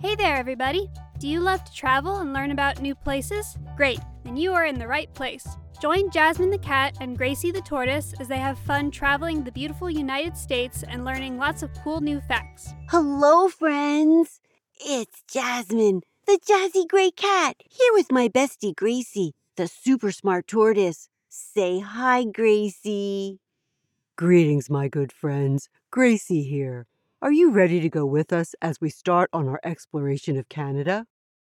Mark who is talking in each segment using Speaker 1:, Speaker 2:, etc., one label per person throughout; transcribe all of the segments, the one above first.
Speaker 1: Hey there, everybody! Do you love to travel and learn about new places? Great, then you are in the right place. Join Jasmine the cat and Gracie the tortoise as they have fun traveling the beautiful United States and learning lots of cool new facts.
Speaker 2: Hello, friends. It's Jasmine, the jazzy gray cat, here with my bestie Gracie, the super smart tortoise. Say hi, Gracie.
Speaker 3: Greetings, my good friends. Gracie here. Are you ready to go with us as we start on our exploration of Canada?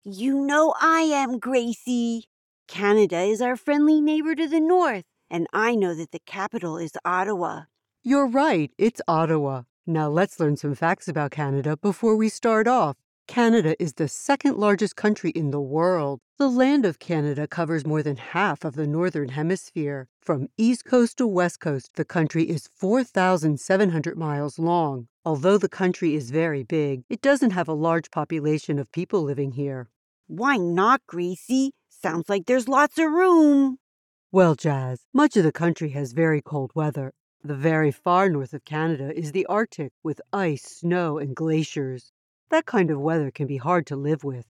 Speaker 2: You know I am, Gracie. Canada is our friendly neighbor to the north, and I know that the capital is Ottawa.
Speaker 3: You're right, it's Ottawa. Now let's learn some facts about Canada before we start off. Canada is the second largest country in the world. The land of Canada covers more than half of the northern hemisphere. From east coast to west coast, the country is 4,700 miles long. Although the country is very big, it doesn't have a large population of people living here.
Speaker 2: Why not, Gracie? Sounds like there's lots of room.
Speaker 3: Well, Jazz, much of the country has very cold weather. The very far north of Canada is the Arctic, with ice, snow, and glaciers. That kind of weather can be hard to live with.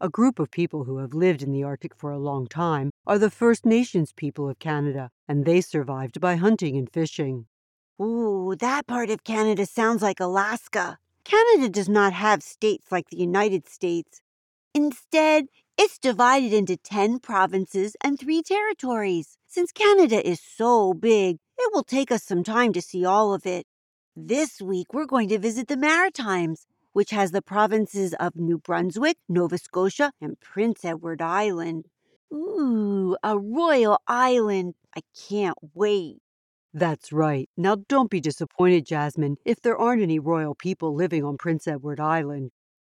Speaker 3: A group of people who have lived in the Arctic for a long time are the First Nations people of Canada, and they survived by hunting and fishing.
Speaker 2: Ooh, that part of Canada sounds like Alaska. Canada does not have states like the United States. Instead, it's divided into 10 provinces and 3 territories. Since Canada is so big, it will take us some time to see all of it. This week, we're going to visit the Maritimes, which has the provinces of New Brunswick, Nova Scotia, and Prince Edward Island. Ooh, a royal island. I can't wait.
Speaker 3: That's right. Now don't be disappointed, Jasmine, if there aren't any royal people living on Prince Edward Island.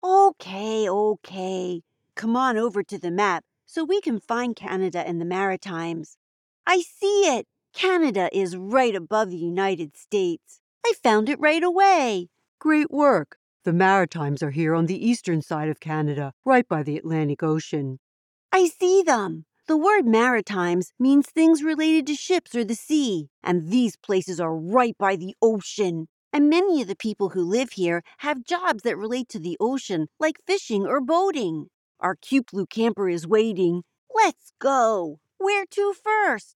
Speaker 2: Okay, okay. Come on over to the map so we can find Canada and the Maritimes. I see it. Canada is right above the United States. I found it right away.
Speaker 3: Great work. The Maritimes are here on the eastern side of Canada, right by the Atlantic Ocean.
Speaker 2: I see them. The word Maritimes means things related to ships or the sea, and these places are right by the ocean. And many of the people who live here have jobs that relate to the ocean, like fishing or boating. Our cute blue camper is waiting. Let's go. Where to first?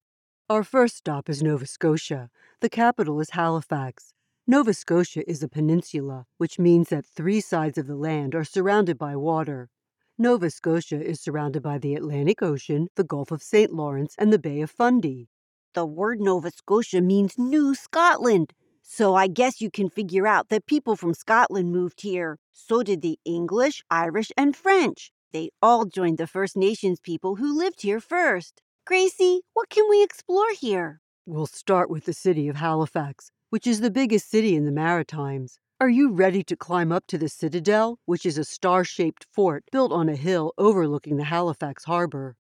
Speaker 3: Our first stop is Nova Scotia. The capital is Halifax. Nova Scotia is a peninsula, which means that three sides of the land are surrounded by water. Nova Scotia is surrounded by the Atlantic Ocean, the Gulf of St. Lawrence, and the Bay of Fundy.
Speaker 2: The word Nova Scotia means New Scotland. So I guess you can figure out that people from Scotland moved here. So did the English, Irish, and French. They all joined the First Nations people who lived here first. Gracie, what can we explore here?
Speaker 3: We'll start with the city of Halifax, which is the biggest city in the Maritimes. Are you ready to climb up to the Citadel, which is a star shaped fort built on a hill overlooking the Halifax harbor?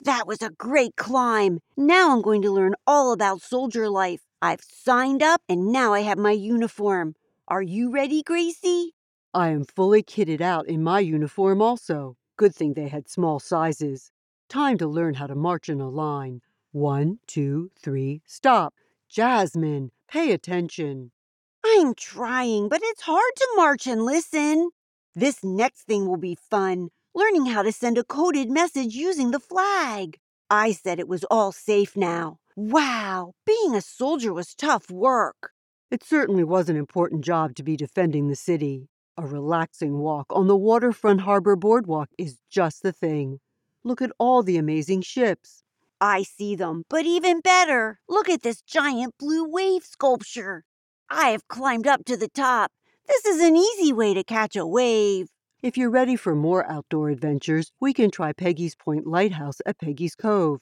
Speaker 2: That was a great climb. Now I'm going to learn all about soldier life. I've signed up and now I have my uniform. Are you ready, Gracie?
Speaker 3: I am fully kitted out in my uniform also. Good thing they had small sizes. Time to learn how to march in a line. One, two, three, stop. Jasmine, pay attention.
Speaker 2: I'm trying, but it's hard to march and listen. This next thing will be fun learning how to send a coded message using the flag. I said it was all safe now. Wow, being a soldier was tough work.
Speaker 3: It certainly was an important job to be defending the city. A relaxing walk on the waterfront harbor boardwalk is just the thing. Look at all the amazing ships.
Speaker 2: I see them, but even better, look at this giant blue wave sculpture. I have climbed up to the top. This is an easy way to catch a wave.
Speaker 3: If you're ready for more outdoor adventures, we can try Peggy's Point Lighthouse at Peggy's Cove.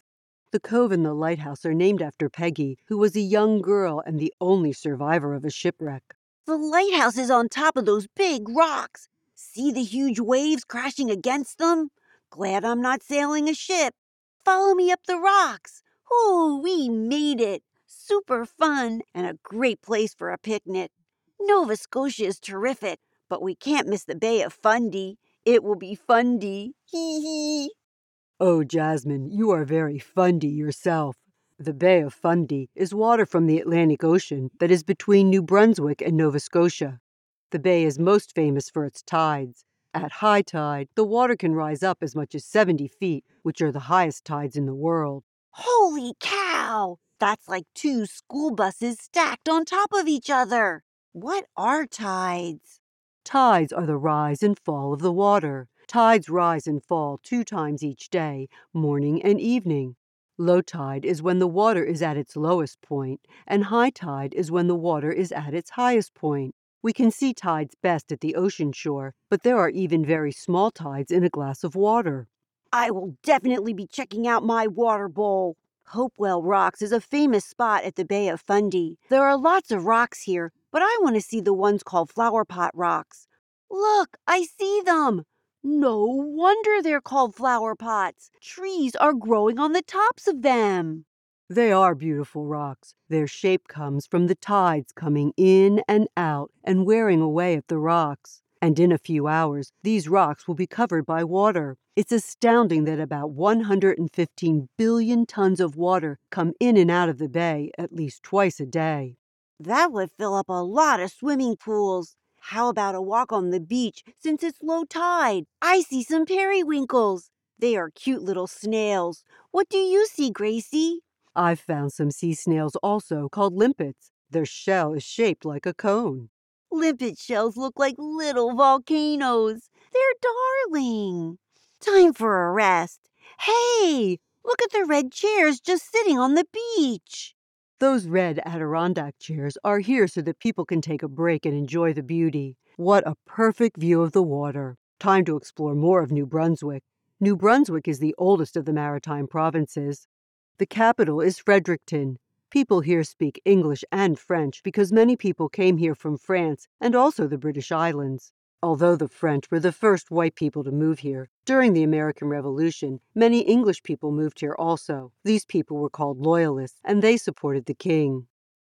Speaker 3: The cove and the lighthouse are named after Peggy, who was a young girl and the only survivor of a shipwreck.
Speaker 2: The lighthouse is on top of those big rocks. See the huge waves crashing against them? Glad I'm not sailing a ship. Follow me up the rocks. Ooh, we made it. Super fun and a great place for a picnic. Nova Scotia is terrific, but we can't miss the Bay of Fundy. It will be fundy. Hee hee.
Speaker 3: Oh, Jasmine, you are very fundy yourself. The Bay of Fundy is water from the Atlantic Ocean that is between New Brunswick and Nova Scotia. The bay is most famous for its tides. At high tide, the water can rise up as much as 70 feet, which are the highest tides in the world.
Speaker 2: Holy cow! That's like two school buses stacked on top of each other. What are tides?
Speaker 3: Tides are the rise and fall of the water. Tides rise and fall two times each day, morning and evening. Low tide is when the water is at its lowest point, and high tide is when the water is at its highest point. We can see tides best at the ocean shore, but there are even very small tides in a glass of water.
Speaker 2: I will definitely be checking out my water bowl. Hopewell Rocks is a famous spot at the Bay of Fundy. There are lots of rocks here, but I want to see the ones called flower pot rocks. Look, I see them. No wonder they're called flower pots. Trees are growing on the tops of them.
Speaker 3: They are beautiful rocks. Their shape comes from the tides coming in and out and wearing away at the rocks. And in a few hours, these rocks will be covered by water. It's astounding that about 115 billion tons of water come in and out of the bay at least twice a day.
Speaker 2: That would fill up a lot of swimming pools. How about a walk on the beach since it's low tide? I see some periwinkles. They are cute little snails. What do you see, Gracie?
Speaker 3: I've found some sea snails also called limpets. Their shell is shaped like a cone.
Speaker 2: Limpet shells look like little volcanoes. They're darling. Time for a rest. Hey, look at the red chairs just sitting on the beach.
Speaker 3: Those red Adirondack chairs are here so that people can take a break and enjoy the beauty. What a perfect view of the water. Time to explore more of New Brunswick. New Brunswick is the oldest of the maritime provinces. The capital is Fredericton. People here speak English and French because many people came here from France and also the British Islands. Although the French were the first white people to move here, during the American Revolution, many English people moved here also. These people were called Loyalists, and they supported the king.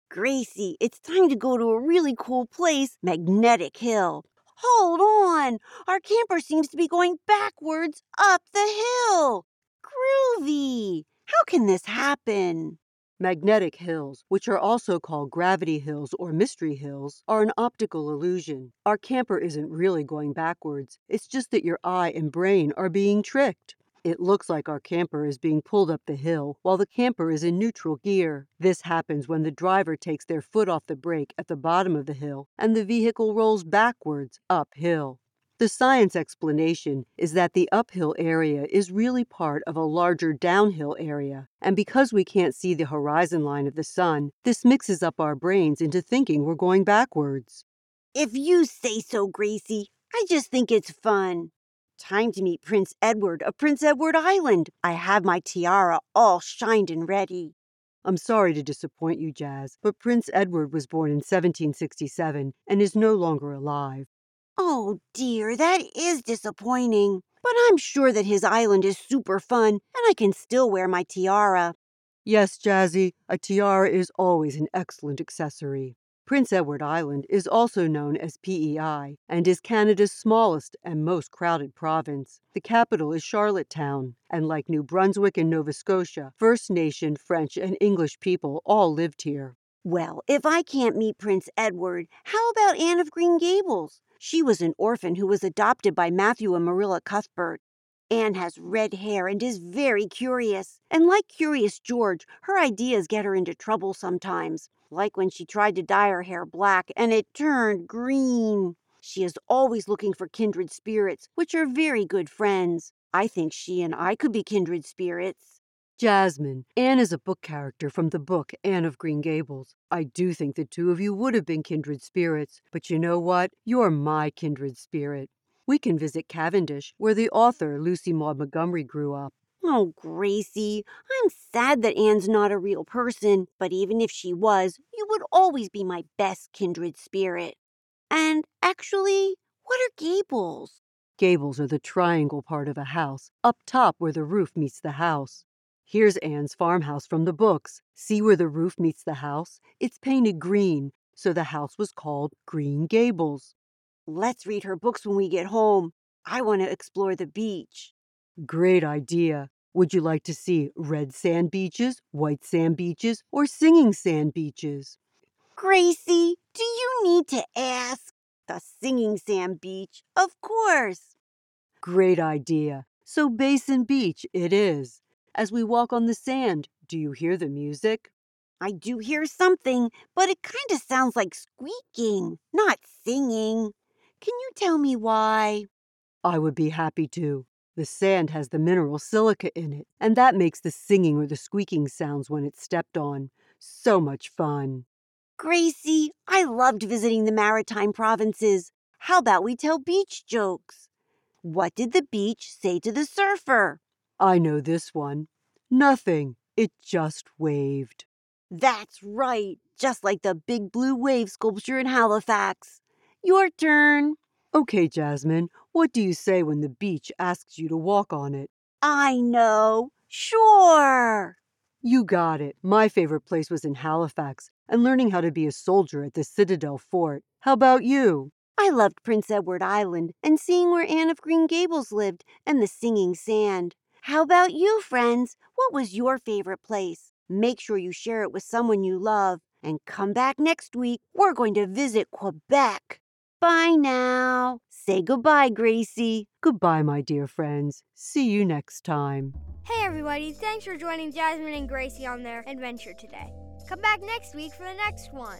Speaker 2: Gracie, it's time to go to a really cool place, Magnetic Hill. Hold on! Our camper seems to be going backwards up the hill. Groovy! How can this happen?
Speaker 3: Magnetic hills, which are also called gravity hills or mystery hills, are an optical illusion. Our camper isn't really going backwards, it's just that your eye and brain are being tricked. It looks like our camper is being pulled up the hill while the camper is in neutral gear. This happens when the driver takes their foot off the brake at the bottom of the hill and the vehicle rolls backwards uphill. The science explanation is that the uphill area is really part of a larger downhill area, and because we can't see the horizon line of the sun, this mixes up our brains into thinking we're going backwards.
Speaker 2: If you say so, Gracie, I just think it's fun. Time to meet Prince Edward of Prince Edward Island. I have my tiara all shined and ready.
Speaker 3: I'm sorry to disappoint you, Jazz, but Prince Edward was born in 1767 and is no longer alive.
Speaker 2: Oh dear, that is disappointing. But I'm sure that his island is super fun and I can still wear my tiara.
Speaker 3: Yes, Jazzy, a tiara is always an excellent accessory. Prince Edward Island is also known as PEI and is Canada's smallest and most crowded province. The capital is Charlottetown, and like New Brunswick and Nova Scotia, First Nation, French, and English people all lived here.
Speaker 2: Well, if I can't meet Prince Edward, how about Anne of Green Gables? She was an orphan who was adopted by Matthew and Marilla Cuthbert. Anne has red hair and is very curious. And like Curious George, her ideas get her into trouble sometimes, like when she tried to dye her hair black and it turned green. She is always looking for kindred spirits, which are very good friends. I think she and I could be kindred spirits.
Speaker 3: Jasmine, Anne is a book character from the book Anne of Green Gables. I do think the two of you would have been kindred spirits, but you know what? You're my kindred spirit. We can visit Cavendish, where the author Lucy Maud Montgomery grew up.
Speaker 2: Oh, Gracie, I'm sad that Anne's not a real person, but even if she was, you would always be my best kindred spirit. And actually, what are gables?
Speaker 3: Gables are the triangle part of a house, up top where the roof meets the house. Here's Anne's farmhouse from the books. See where the roof meets the house? It's painted green, so the house was called Green Gables.
Speaker 2: Let's read her books when we get home. I want to explore the beach.
Speaker 3: Great idea. Would you like to see red sand beaches, white sand beaches, or singing sand beaches?
Speaker 2: Gracie, do you need to ask?
Speaker 3: The Singing Sand Beach, of course.
Speaker 4: Great idea. So, Basin Beach it is. As we walk on the sand, do you hear the music?
Speaker 3: I do hear something, but it kind of sounds like squeaking, not singing. Can you tell me why?
Speaker 4: I would be happy to. The sand has the mineral silica in it, and that makes the singing or the squeaking sounds when it's stepped on. So much fun.
Speaker 3: Gracie, I loved visiting the maritime provinces. How about we tell beach jokes? What did the beach say to the surfer?
Speaker 4: I know this one. Nothing. It just waved.
Speaker 3: That's right, just like the big blue wave sculpture in Halifax. Your turn.
Speaker 4: Okay, Jasmine, what do you say when the beach asks you to walk on it?
Speaker 3: I know. Sure.
Speaker 4: You got it. My favorite place was in Halifax and learning how to be a soldier at the Citadel Fort. How about you?
Speaker 3: I loved Prince Edward Island and seeing where Anne of Green Gables lived and the singing sand. How about you, friends? What was your favorite place? Make sure you share it with someone you love. And come back next week. We're going to visit Quebec. Bye now. Say goodbye, Gracie.
Speaker 4: Goodbye, my dear friends. See you next time.
Speaker 5: Hey, everybody. Thanks for joining Jasmine and Gracie on their adventure today. Come back next week for the next one.